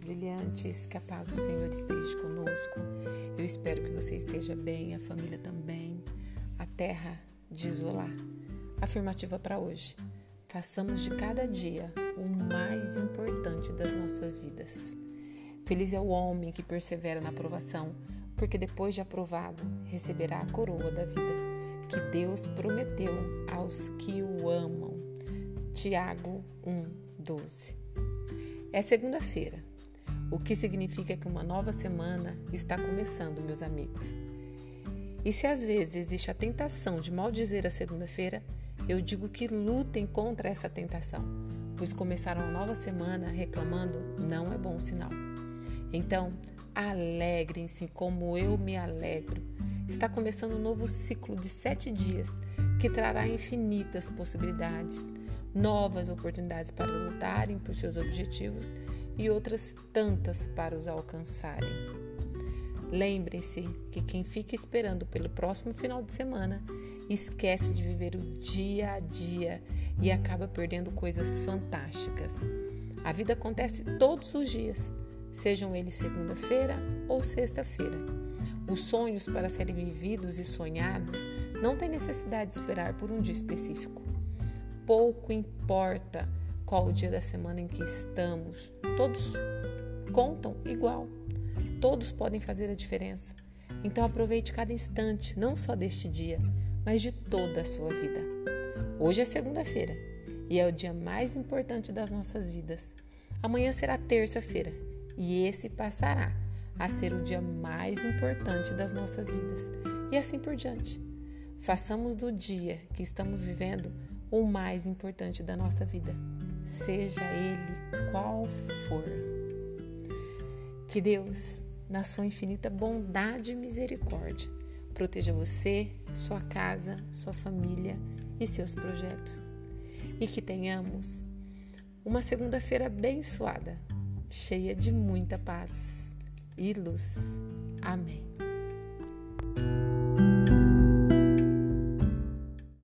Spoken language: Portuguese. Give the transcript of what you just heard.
brilhantes, que a paz do Senhor esteja conosco. Eu espero que você esteja bem, a família também. A terra de isolar. Afirmativa para hoje. Façamos de cada dia o mais importante das nossas vidas. Feliz é o homem que persevera na aprovação, porque depois de aprovado receberá a coroa da vida que Deus prometeu aos que o amam. Tiago 1, 12. É segunda-feira, o que significa que uma nova semana está começando, meus amigos. E se às vezes existe a tentação de maldizer a segunda-feira, eu digo que lutem contra essa tentação, pois começar uma nova semana reclamando não é bom sinal. Então, alegrem-se como eu me alegro. Está começando um novo ciclo de sete dias que trará infinitas possibilidades novas oportunidades para lutarem por seus objetivos e outras tantas para os alcançarem. Lembrem-se que quem fica esperando pelo próximo final de semana esquece de viver o dia a dia e acaba perdendo coisas fantásticas. A vida acontece todos os dias, sejam eles segunda-feira ou sexta-feira. Os sonhos para serem vividos e sonhados não têm necessidade de esperar por um dia específico pouco importa qual o dia da semana em que estamos, todos contam igual. Todos podem fazer a diferença. Então aproveite cada instante, não só deste dia, mas de toda a sua vida. Hoje é segunda-feira e é o dia mais importante das nossas vidas. Amanhã será terça-feira e esse passará a ser o dia mais importante das nossas vidas. E assim por diante. Façamos do dia que estamos vivendo o mais importante da nossa vida, seja ele qual for. Que Deus, na sua infinita bondade e misericórdia, proteja você, sua casa, sua família e seus projetos. E que tenhamos uma segunda-feira abençoada, cheia de muita paz e luz. Amém.